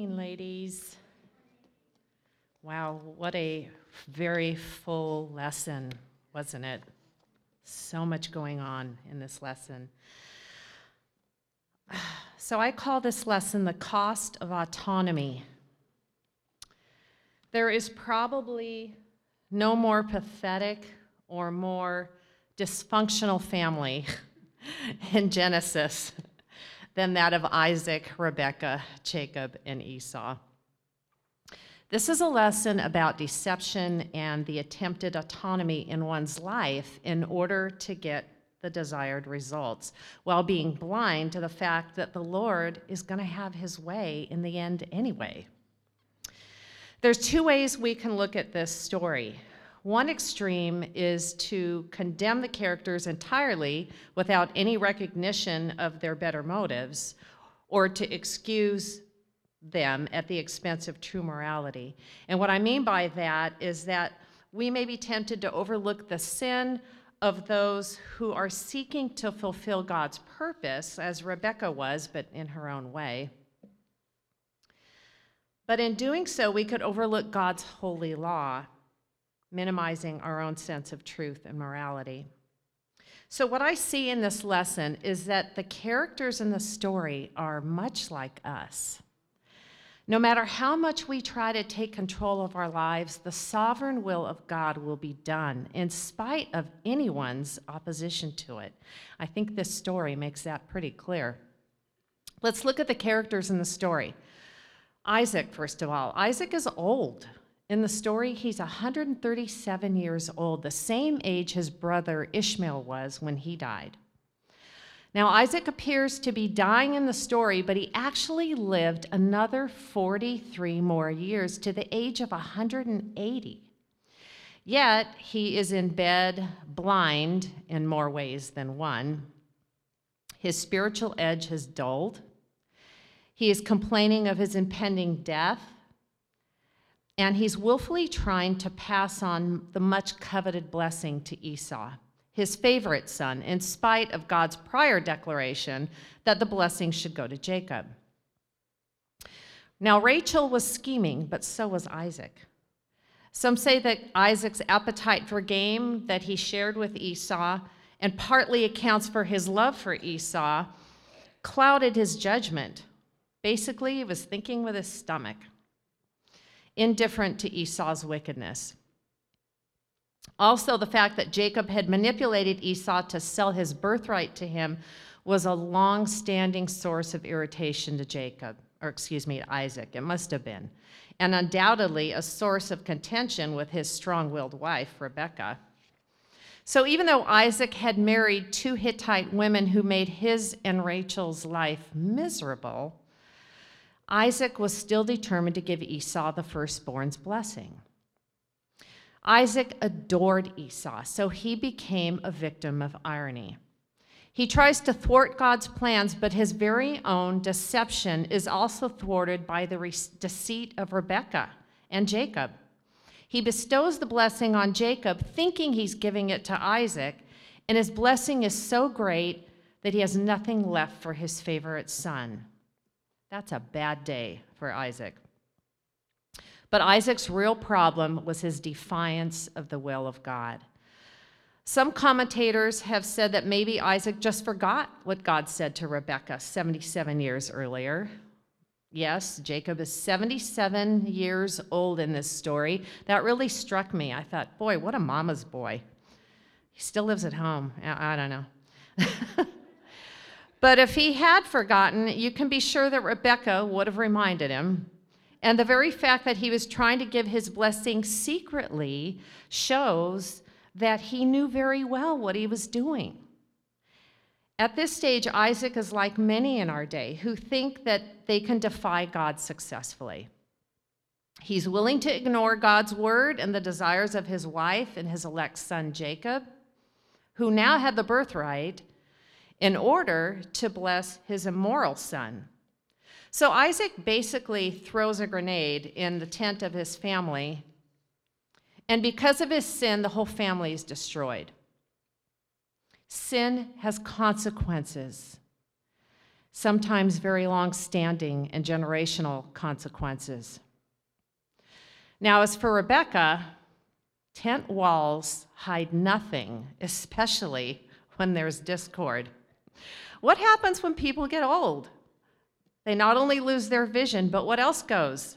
morning, ladies. Wow, what a very full lesson, wasn't it? So much going on in this lesson. So I call this lesson the cost of autonomy. There is probably no more pathetic or more dysfunctional family in Genesis than that of Isaac, Rebekah, Jacob, and Esau. This is a lesson about deception and the attempted autonomy in one's life in order to get the desired results, while being blind to the fact that the Lord is going to have his way in the end anyway. There's two ways we can look at this story. One extreme is to condemn the characters entirely without any recognition of their better motives, or to excuse them at the expense of true morality. And what I mean by that is that we may be tempted to overlook the sin of those who are seeking to fulfill God's purpose, as Rebecca was, but in her own way. But in doing so, we could overlook God's holy law, minimizing our own sense of truth and morality. So, what I see in this lesson is that the characters in the story are much like us. No matter how much we try to take control of our lives, the sovereign will of God will be done in spite of anyone's opposition to it. I think this story makes that pretty clear. Let's look at the characters in the story. Isaac, first of all. Isaac is old. In the story, he's 137 years old, the same age his brother Ishmael was when he died. Now, Isaac appears to be dying in the story, but he actually lived another 43 more years to the age of 180. Yet, he is in bed blind in more ways than one. His spiritual edge has dulled. He is complaining of his impending death, and he's willfully trying to pass on the much coveted blessing to Esau his favorite son, in spite of God's prior declaration that the blessing should go to Jacob. Now, Rachel was scheming, but so was Isaac. Some say that Isaac's appetite for game that he shared with Esau and partly accounts for his love for Esau clouded his judgment. Basically, he was thinking with his stomach, indifferent to Esau's wickedness. Also, the fact that Jacob had manipulated Esau to sell his birthright to him was a long standing source of irritation to Jacob, or excuse me, Isaac. It must have been. And undoubtedly a source of contention with his strong willed wife, Rebekah. So, even though Isaac had married two Hittite women who made his and Rachel's life miserable, Isaac was still determined to give Esau the firstborn's blessing. Isaac adored Esau, so he became a victim of irony. He tries to thwart God's plans, but his very own deception is also thwarted by the re- deceit of Rebekah and Jacob. He bestows the blessing on Jacob, thinking he's giving it to Isaac, and his blessing is so great that he has nothing left for his favorite son. That's a bad day for Isaac. But Isaac's real problem was his defiance of the will of God. Some commentators have said that maybe Isaac just forgot what God said to Rebekah 77 years earlier. Yes, Jacob is 77 years old in this story. That really struck me. I thought, boy, what a mama's boy. He still lives at home. I don't know. but if he had forgotten, you can be sure that Rebecca would have reminded him and the very fact that he was trying to give his blessing secretly shows that he knew very well what he was doing. At this stage, Isaac is like many in our day who think that they can defy God successfully. He's willing to ignore God's word and the desires of his wife and his elect son Jacob, who now had the birthright, in order to bless his immoral son, so Isaac basically throws a grenade in the tent of his family, and because of his sin, the whole family is destroyed. Sin has consequences. sometimes very long standing and generational consequences. Now, as for Rebecca, tent walls hide nothing, especially when there's discord. What happens when people get old? They not only lose their vision, but what else goes?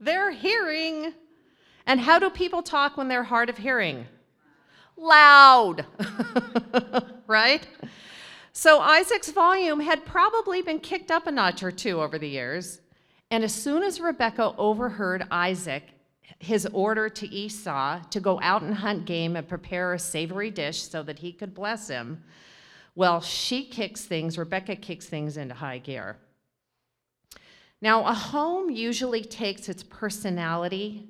Their hearing. And how do people talk when they're hard of hearing? Loud, right? So Isaac's volume had probably been kicked up a notch or two over the years. And as soon as Rebekah overheard Isaac, his order to Esau to go out and hunt game and prepare a savory dish so that he could bless him, well, she kicks things, Rebecca kicks things into high gear. Now, a home usually takes its personality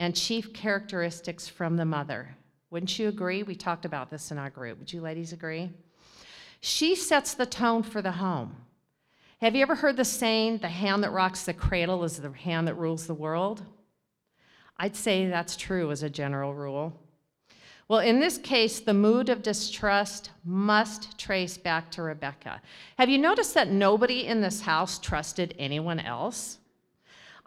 and chief characteristics from the mother. Wouldn't you agree? We talked about this in our group. Would you ladies agree? She sets the tone for the home. Have you ever heard the saying, the hand that rocks the cradle is the hand that rules the world? I'd say that's true as a general rule. Well, in this case, the mood of distrust must trace back to Rebecca. Have you noticed that nobody in this house trusted anyone else?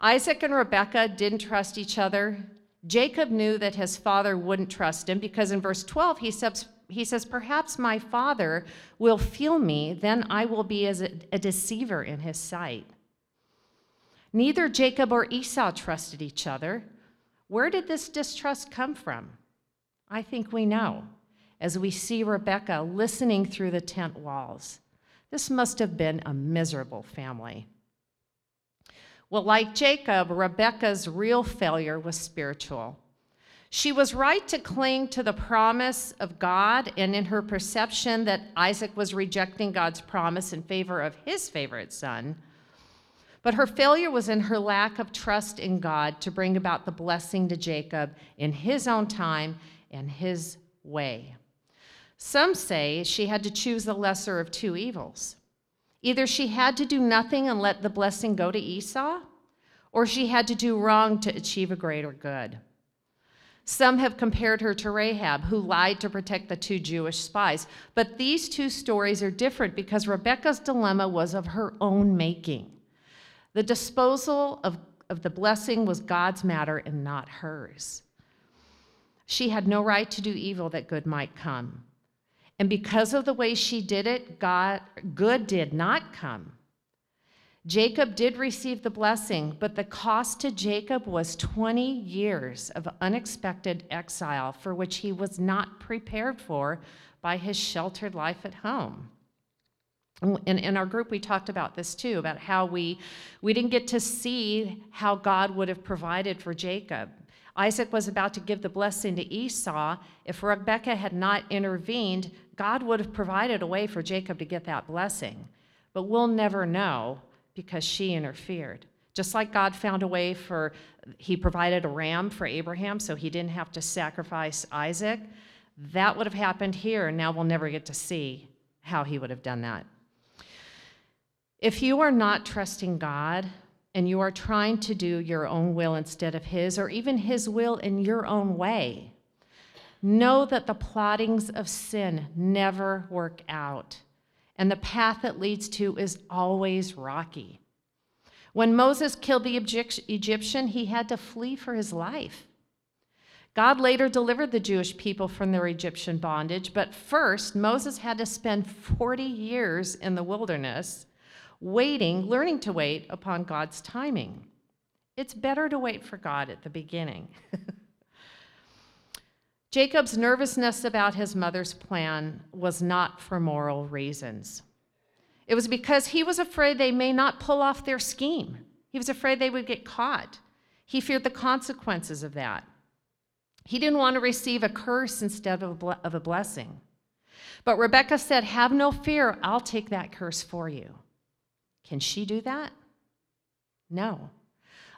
Isaac and Rebecca didn't trust each other. Jacob knew that his father wouldn't trust him because in verse 12 he says, he says, Perhaps my father will feel me, then I will be as a, a deceiver in his sight. Neither Jacob or Esau trusted each other. Where did this distrust come from? I think we know as we see Rebecca listening through the tent walls. This must have been a miserable family. Well, like Jacob, Rebecca's real failure was spiritual. She was right to cling to the promise of God, and in her perception that Isaac was rejecting God's promise in favor of his favorite son. But her failure was in her lack of trust in God to bring about the blessing to Jacob in his own time and his way. Some say she had to choose the lesser of two evils. Either she had to do nothing and let the blessing go to Esau, or she had to do wrong to achieve a greater good. Some have compared her to Rahab, who lied to protect the two Jewish spies. But these two stories are different because Rebecca's dilemma was of her own making. The disposal of, of the blessing was God's matter and not hers. She had no right to do evil that good might come. And because of the way she did it, God, good did not come. Jacob did receive the blessing, but the cost to Jacob was 20 years of unexpected exile for which he was not prepared for by his sheltered life at home. In, in our group, we talked about this too, about how we, we didn't get to see how God would have provided for Jacob. Isaac was about to give the blessing to Esau. If Rebekah had not intervened, God would have provided a way for Jacob to get that blessing. But we'll never know because she interfered. Just like God found a way for, he provided a ram for Abraham so he didn't have to sacrifice Isaac. That would have happened here, now we'll never get to see how he would have done that. If you are not trusting God, and you are trying to do your own will instead of His, or even His will in your own way, know that the plottings of sin never work out, and the path it leads to is always rocky. When Moses killed the Egyptian, he had to flee for his life. God later delivered the Jewish people from their Egyptian bondage, but first, Moses had to spend 40 years in the wilderness waiting, learning to wait upon God's timing. It's better to wait for God at the beginning. Jacob's nervousness about his mother's plan was not for moral reasons. It was because he was afraid they may not pull off their scheme. He was afraid they would get caught. He feared the consequences of that. He didn't want to receive a curse instead of a blessing. But Rebecca said, Have no fear, I'll take that curse for you. Can she do that? No.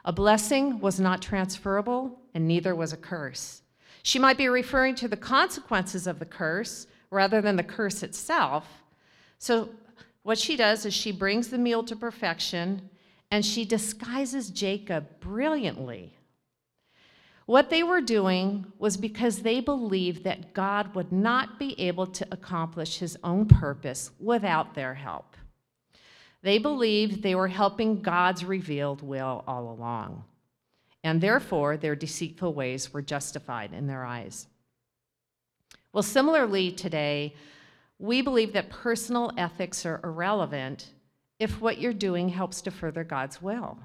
A blessing was not transferable, and neither was a curse. She might be referring to the consequences of the curse rather than the curse itself. So, what she does is she brings the meal to perfection and she disguises Jacob brilliantly. What they were doing was because they believed that God would not be able to accomplish his own purpose without their help. They believed they were helping God's revealed will all along, and therefore their deceitful ways were justified in their eyes. Well, similarly, today, we believe that personal ethics are irrelevant if what you're doing helps to further God's will.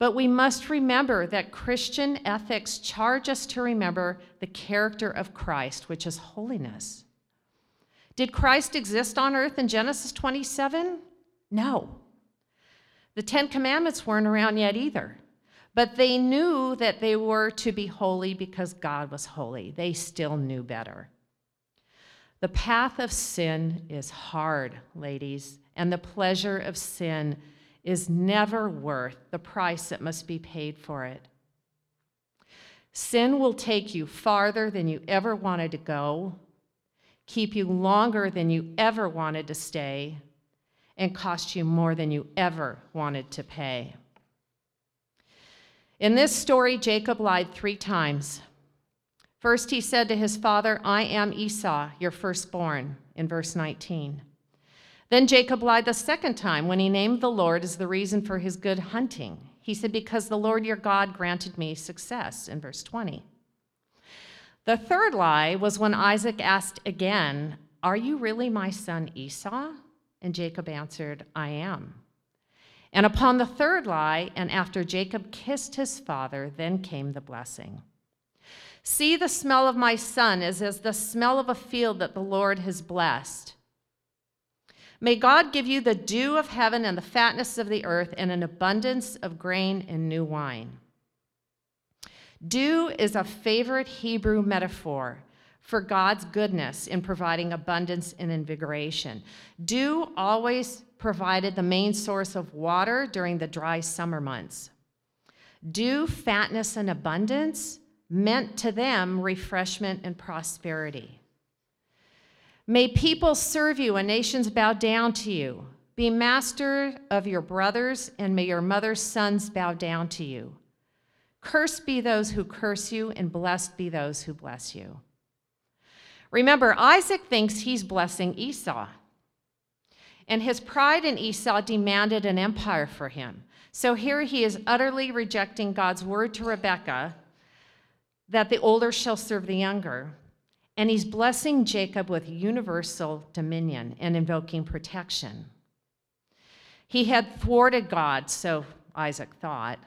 But we must remember that Christian ethics charge us to remember the character of Christ, which is holiness. Did Christ exist on earth in Genesis 27? No. The Ten Commandments weren't around yet either. But they knew that they were to be holy because God was holy. They still knew better. The path of sin is hard, ladies, and the pleasure of sin is never worth the price that must be paid for it. Sin will take you farther than you ever wanted to go, keep you longer than you ever wanted to stay, and cost you more than you ever wanted to pay. In this story, Jacob lied three times. First, he said to his father, I am Esau, your firstborn, in verse 19. Then Jacob lied the second time when he named the Lord as the reason for his good hunting. He said, Because the Lord your God granted me success, in verse 20. The third lie was when Isaac asked again, Are you really my son Esau? And Jacob answered, I am. And upon the third lie, and after Jacob kissed his father, then came the blessing. See, the smell of my son is as the smell of a field that the Lord has blessed. May God give you the dew of heaven and the fatness of the earth and an abundance of grain and new wine. Dew is a favorite Hebrew metaphor for God's goodness in providing abundance and invigoration. Dew always provided the main source of water during the dry summer months. Dew, fatness, and abundance meant to them refreshment and prosperity. May people serve you and nations bow down to you. Be master of your brothers, and may your mother's sons bow down to you. Cursed be those who curse you, and blessed be those who bless you. Remember, Isaac thinks he's blessing Esau. And his pride in Esau demanded an empire for him. So here he is utterly rejecting God's word to Rebekah that the older shall serve the younger. And he's blessing Jacob with universal dominion and invoking protection. He had thwarted God, so Isaac thought.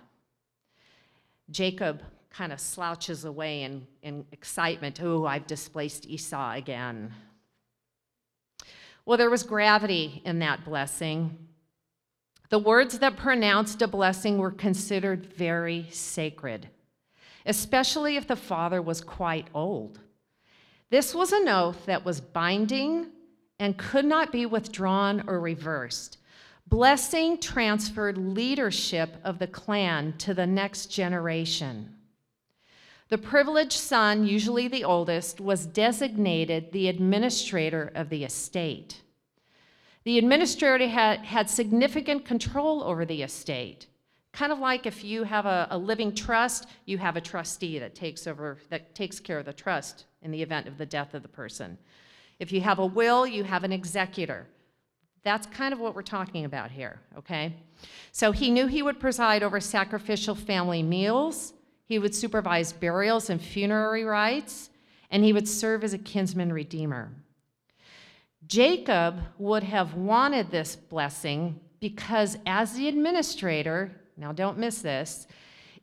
Jacob kind of slouches away in, in excitement. Oh, I've displaced Esau again. Well, there was gravity in that blessing. The words that pronounced a blessing were considered very sacred, especially if the father was quite old. This was an oath that was binding and could not be withdrawn or reversed. Blessing transferred leadership of the clan to the next generation. The privileged son, usually the oldest, was designated the administrator of the estate. The administrator had, had significant control over the estate. Kind of like if you have a, a living trust, you have a trustee that takes over, that takes care of the trust in the event of the death of the person. If you have a will, you have an executor. That's kind of what we're talking about here, okay? So he knew he would preside over sacrificial family meals, he would supervise burials and funerary rites, and he would serve as a kinsman redeemer. Jacob would have wanted this blessing because, as the administrator, now don't miss this,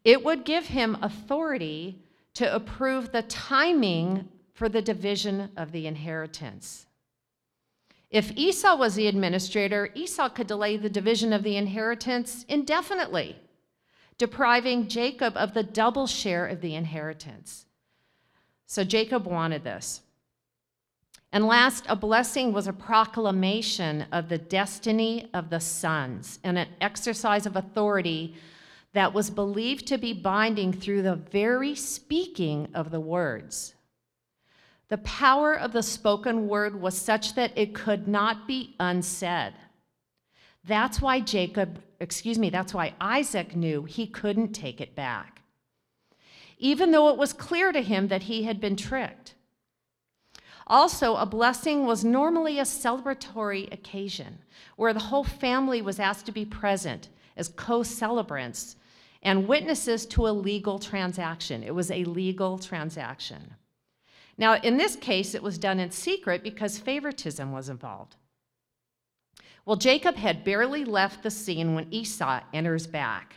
it would give him authority to approve the timing for the division of the inheritance. If Esau was the administrator, Esau could delay the division of the inheritance indefinitely depriving Jacob of the double share of the inheritance. So Jacob wanted this. And last, a blessing was a proclamation of the destiny of the sons and an exercise of authority that was believed to be binding through the very speaking of the words. The power of the spoken word was such that it could not be unsaid. That's why Jacob, excuse me, that's why Isaac knew he couldn't take it back, even though it was clear to him that he had been tricked. Also, a blessing was normally a celebratory occasion where the whole family was asked to be present as co celebrants and witnesses to a legal transaction. It was a legal transaction. Now, in this case, it was done in secret because favoritism was involved. Well, Jacob had barely left the scene when Esau enters back.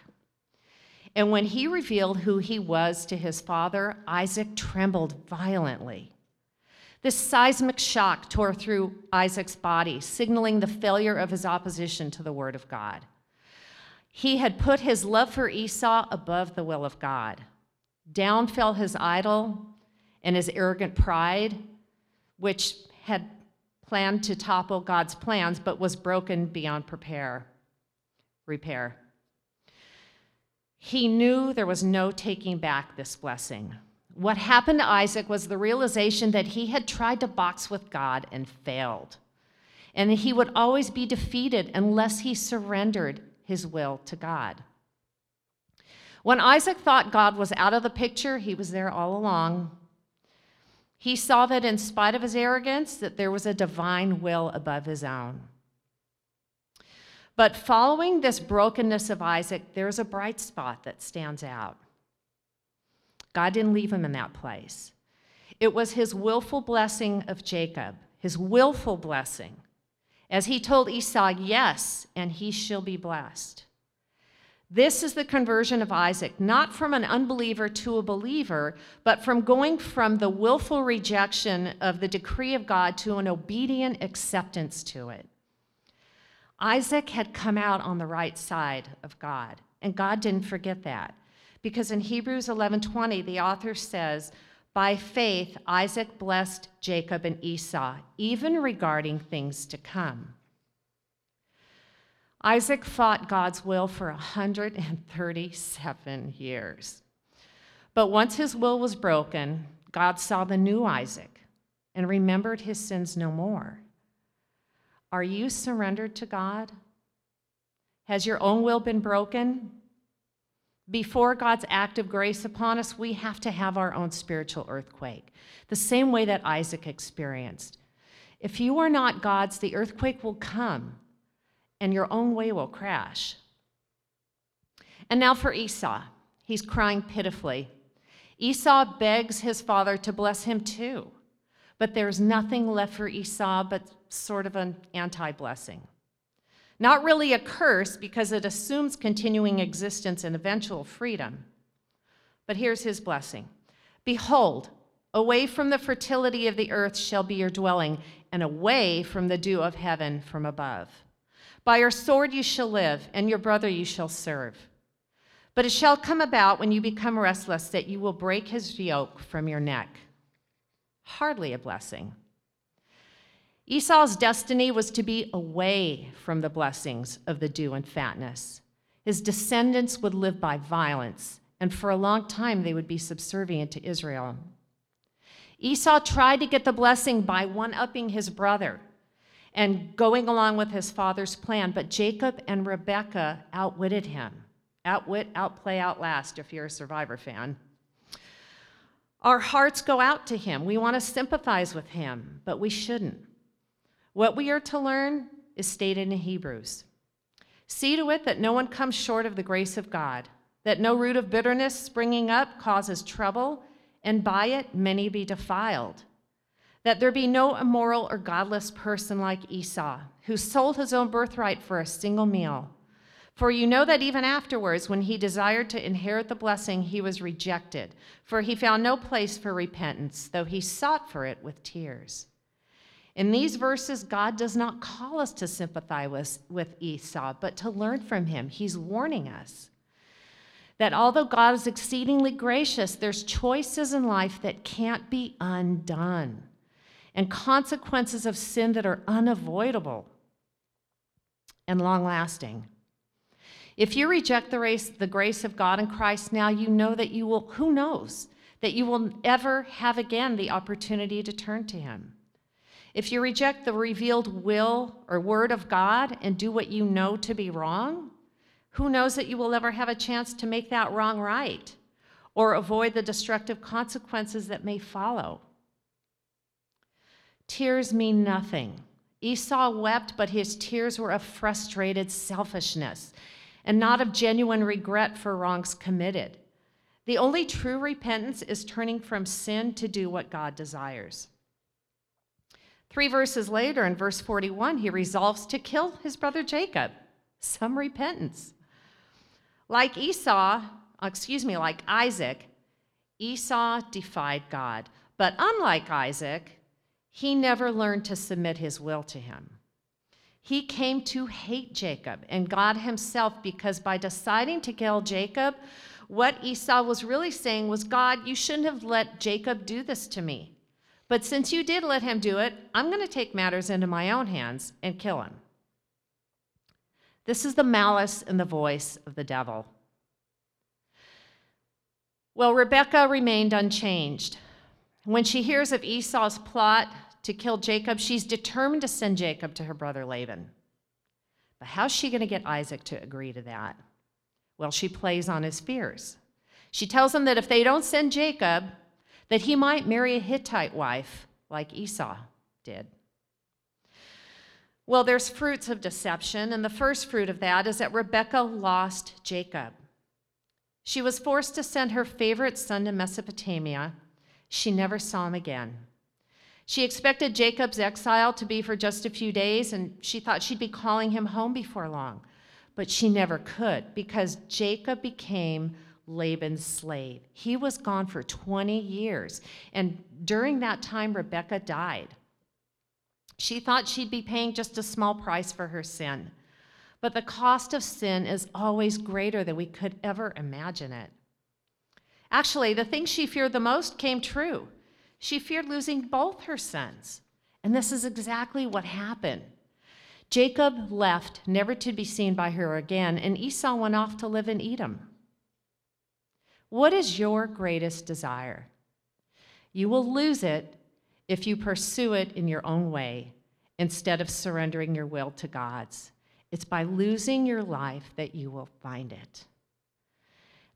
And when he revealed who he was to his father, Isaac trembled violently. This seismic shock tore through Isaac's body, signaling the failure of his opposition to the word of God. He had put his love for Esau above the will of God. Down fell his idol and his arrogant pride, which had planned to topple God's plans but was broken beyond prepare, repair. He knew there was no taking back this blessing. What happened to Isaac was the realization that he had tried to box with God and failed. And he would always be defeated unless he surrendered his will to God. When Isaac thought God was out of the picture, he was there all along. He saw that in spite of his arrogance that there was a divine will above his own. But following this brokenness of Isaac, there's a bright spot that stands out. God didn't leave him in that place. It was his willful blessing of Jacob, his willful blessing, as he told Esau, Yes, and he shall be blessed. This is the conversion of Isaac, not from an unbeliever to a believer, but from going from the willful rejection of the decree of God to an obedient acceptance to it. Isaac had come out on the right side of God, and God didn't forget that. Because in Hebrews 11:20 the author says, "By faith Isaac blessed Jacob and Esau, even regarding things to come." Isaac fought God's will for 137 years. But once his will was broken, God saw the new Isaac and remembered his sins no more. Are you surrendered to God? Has your own will been broken? Before God's act of grace upon us, we have to have our own spiritual earthquake, the same way that Isaac experienced. If you are not God's, the earthquake will come and your own way will crash. And now for Esau. He's crying pitifully. Esau begs his father to bless him too, but there's nothing left for Esau but sort of an anti blessing. Not really a curse because it assumes continuing existence and eventual freedom. But here's his blessing Behold, away from the fertility of the earth shall be your dwelling, and away from the dew of heaven from above. By your sword you shall live, and your brother you shall serve. But it shall come about when you become restless that you will break his yoke from your neck. Hardly a blessing. Esau's destiny was to be away from the blessings of the dew and fatness. His descendants would live by violence, and for a long time they would be subservient to Israel. Esau tried to get the blessing by one upping his brother and going along with his father's plan. But Jacob and Rebekah outwitted him. Outwit, outplay, outlast, if you're a survivor fan. Our hearts go out to him. We want to sympathize with him, but we shouldn't. What we are to learn is stated in Hebrews. See to it that no one comes short of the grace of God, that no root of bitterness springing up causes trouble, and by it many be defiled that there be no immoral or godless person like Esau, who sold his own birthright for a single meal. For you know that even afterwards, when he desired to inherit the blessing, he was rejected, for he found no place for repentance, though he sought for it with tears. In these verses, God does not call us to sympathize with, Esau, but to learn from him. He's warning us that although God is exceedingly gracious, there's choices in life that can't be undone and consequences of sin that are unavoidable and long lasting. If you reject the, race, the grace of God in Christ now, you know that you will, who knows, that you will ever have again the opportunity to turn to Him. If you reject the revealed will or word of God and do what you know to be wrong, who knows that you will ever have a chance to make that wrong right or avoid the destructive consequences that may follow. Tears mean nothing. Esau wept, but his tears were of frustrated selfishness and not of genuine regret for wrongs committed. The only true repentance is turning from sin to do what God desires. Three verses later, in verse 41, he resolves to kill his brother Jacob. Some repentance. Like Esau, uh, excuse me, like Isaac, Esau defied God. But unlike Isaac, he never learned to submit his will to him. He came to hate Jacob and God himself because by deciding to kill Jacob, what Esau was really saying was, God, you shouldn't have let Jacob do this to me. But since you did let him do it, I'm going to take matters into my own hands and kill him. This is the malice in the voice of the devil. Well, Rebekah remained unchanged. When she hears of Esau's plot to kill Jacob, she's determined to send Jacob to her brother Laban. But how's she going to get Isaac to agree to that? Well, she plays on his fears. She tells him that if they don't send Jacob, that he might marry a Hittite wife like Esau did. Well, there's fruits of deception, and the first fruit of that is that Rebekah lost Jacob. She was forced to send her favorite son to Mesopotamia. She never saw him again. She expected Jacob's exile to be for just a few days, and she thought she'd be calling him home before long. But she never could because Jacob became Laban's slave. He was gone for 20 years, and during that time, Rebecca died. She thought she'd be paying just a small price for her sin. But the cost of sin is always greater than we could ever imagine it. Actually, the thing she feared the most came true. She feared losing both her sons. And this is exactly what happened. Jacob left, never to be seen by her again, and Esau went off to live in Edom. What is your greatest desire? You will lose it if you pursue it in your own way instead of surrendering your will to God's. It's by losing your life that you will find it.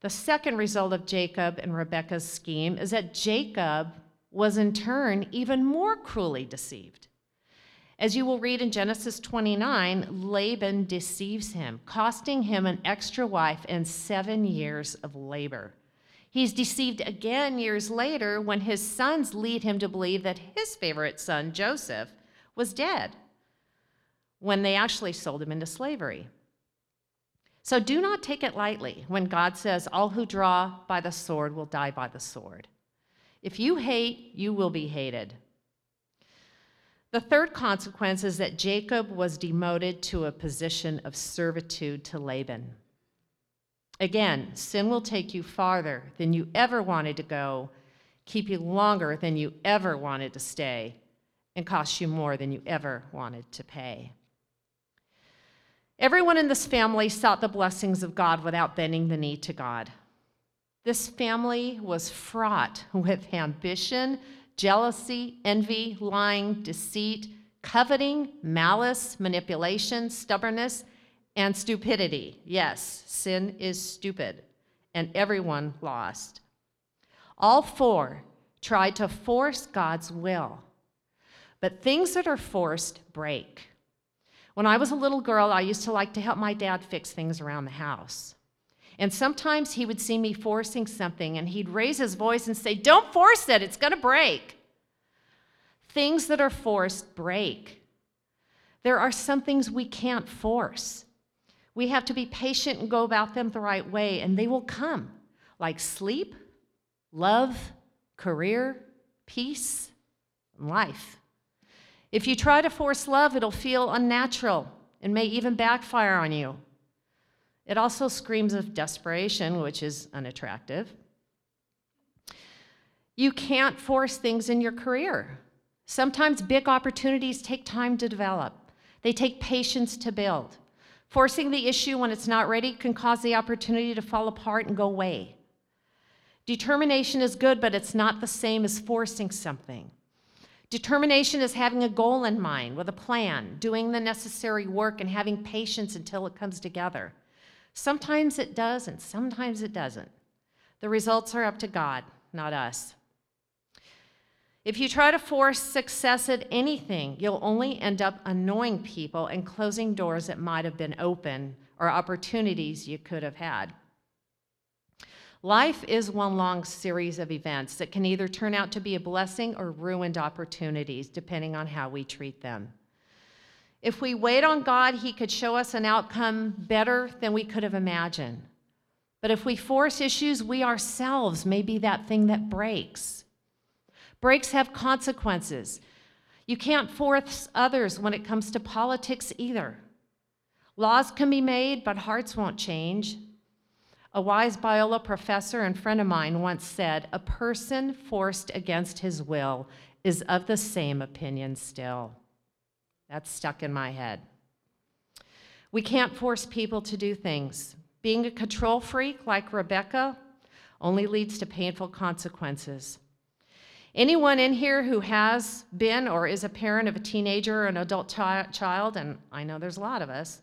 The second result of Jacob and Rebekah's scheme is that Jacob was in turn even more cruelly deceived. As you will read in Genesis 29, Laban deceives him, costing him an extra wife and seven years of labor. He's deceived again years later when his sons lead him to believe that his favorite son, Joseph, was dead when they actually sold him into slavery. So do not take it lightly when God says, All who draw by the sword will die by the sword. If you hate, you will be hated. The third consequence is that Jacob was demoted to a position of servitude to Laban. Again, sin will take you farther than you ever wanted to go, keep you longer than you ever wanted to stay, and cost you more than you ever wanted to pay. Everyone in this family sought the blessings of God without bending the knee to God. This family was fraught with ambition, jealousy, envy, lying, deceit, coveting, malice, manipulation, stubbornness, and stupidity. Yes, sin is stupid, and everyone lost. All four tried to force God's will, but things that are forced break. When I was a little girl, I used to like to help my dad fix things around the house. And sometimes he would see me forcing something and he'd raise his voice and say, Don't force it, it's going to break. Things that are forced break. There are some things we can't force. We have to be patient and go about them the right way, and they will come, like sleep, love, career, peace, and life. If you try to force love, it'll feel unnatural and may even backfire on you. It also screams of desperation, which is unattractive. You can't force things in your career. Sometimes big opportunities take time to develop, they take patience to build. Forcing the issue when it's not ready can cause the opportunity to fall apart and go away. Determination is good, but it's not the same as forcing something. Determination is having a goal in mind with a plan, doing the necessary work, and having patience until it comes together. Sometimes it does, and sometimes it doesn't. The results are up to God, not us. If you try to force success at anything, you'll only end up annoying people and closing doors that might have been open or opportunities you could have had. Life is one long series of events that can either turn out to be a blessing or ruined opportunities, depending on how we treat them. If we wait on God, He could show us an outcome better than we could have imagined. But if we force issues, we ourselves may be that thing that breaks. Breaks have consequences. You can't force others when it comes to politics either. Laws can be made, but hearts won't change. A wise Biola professor and friend of mine once said, A person forced against his will is of the same opinion still. That's stuck in my head. We can't force people to do things. Being a control freak like Rebecca only leads to painful consequences. Anyone in here who has been or is a parent of a teenager or an adult child, and I know there's a lot of us,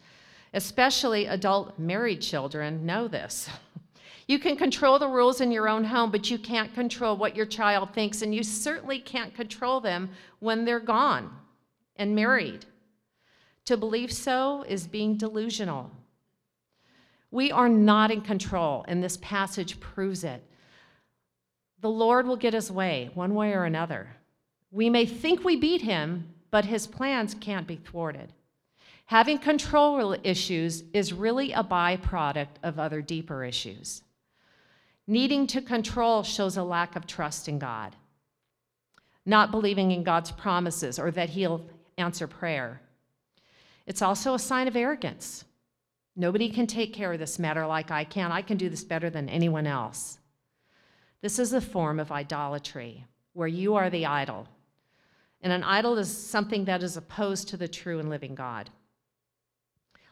especially adult married children, know this. You can control the rules in your own home, but you can't control what your child thinks, and you certainly can't control them when they're gone and married. To believe so is being delusional. We are not in control, and this passage proves it. The Lord will get his way, one way or another. We may think we beat him, but his plans can't be thwarted. Having control issues is really a byproduct of other deeper issues. Needing to control shows a lack of trust in God, not believing in God's promises or that he'll answer prayer. It's also a sign of arrogance. Nobody can take care of this matter like I can. I can do this better than anyone else. This is a form of idolatry where you are the idol. And an idol is something that is opposed to the true and living God.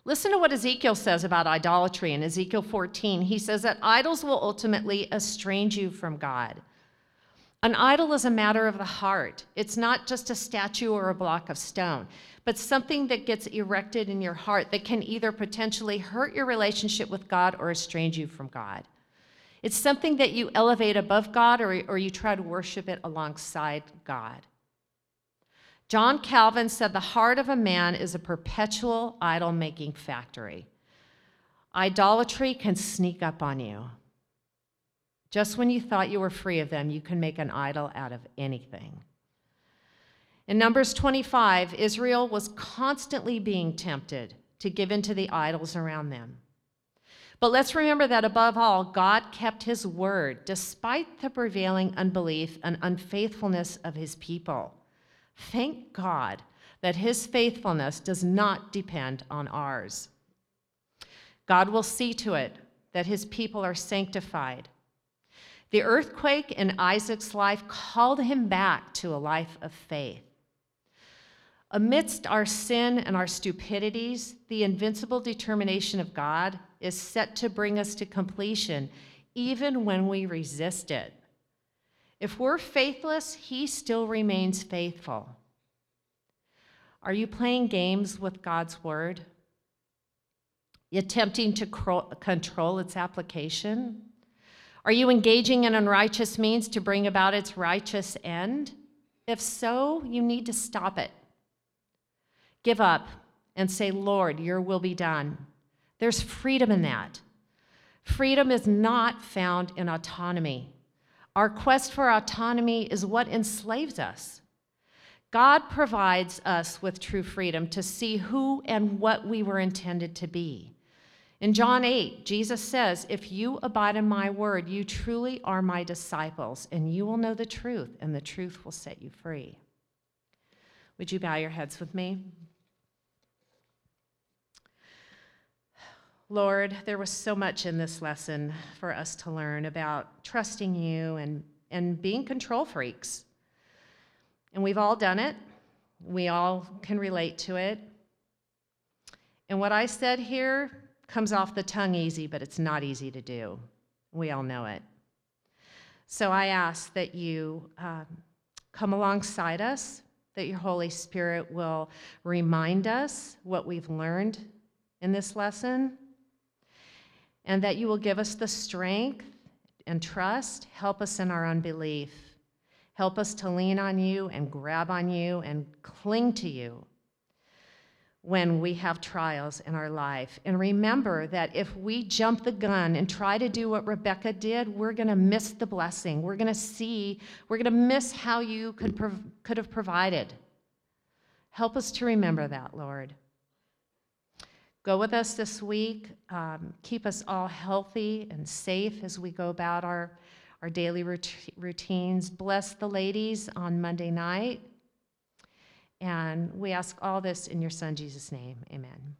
Listen to what Ezekiel says about idolatry in Ezekiel 14. He says that idols will ultimately estrange you from God. An idol is a matter of the heart. It's not just a statue or a block of stone, but something that gets erected in your heart that can either potentially hurt your relationship with God or estrange you from God. It's something that you elevate above God or, or you try to worship it alongside God. John Calvin said the heart of a man is a perpetual idol making factory. Idolatry can sneak up on you. Just when you thought you were free of them, you can make an idol out of anything. In Numbers 25, Israel was constantly being tempted to give in to the idols around them. But let's remember that above all, God kept his word despite the prevailing unbelief and unfaithfulness of his people. Thank God that his faithfulness does not depend on ours. God will see to it that his people are sanctified the earthquake in Isaac's life called him back to a life of faith. Amidst our sin and our stupidities, the invincible determination of God is set to bring us to completion, even when we resist it. If we're faithless, He still remains faithful. Are you playing games with God's Word? Attempting to control its application? Are you engaging in unrighteous means to bring about its righteous end? If so, you need to stop it. Give up and say, Lord, your will be done. There's freedom in that. Freedom is not found in autonomy. Our quest for autonomy is what enslaves us. God provides us with true freedom to see who and what we were intended to be. In John 8, Jesus says, If you abide in my word, you truly are my disciples, and you will know the truth, and the truth will set you free. Would you bow your heads with me? Lord, there was so much in this lesson for us to learn about trusting you and, and being control freaks. And we've all done it, we all can relate to it. And what I said here comes off the tongue easy, but it's not easy to do. We all know it. So I ask that you uh, come alongside us, that your Holy Spirit will remind us what we've learned in this lesson, and that you will give us the strength and trust, help us in our unbelief. Help us to lean on you and grab on you and cling to you when we have trials in our life. And remember that if we jump the gun and try to do what Rebecca did, we're going to miss the blessing. We're going to see, we're going to miss how you could, prov- could have provided. Help us to remember that, Lord. Go with us this week. Um, keep us all healthy and safe as we go about our, our daily rout- routines. Bless the ladies on Monday night. And we ask all this in your Son, Jesus' name. Amen.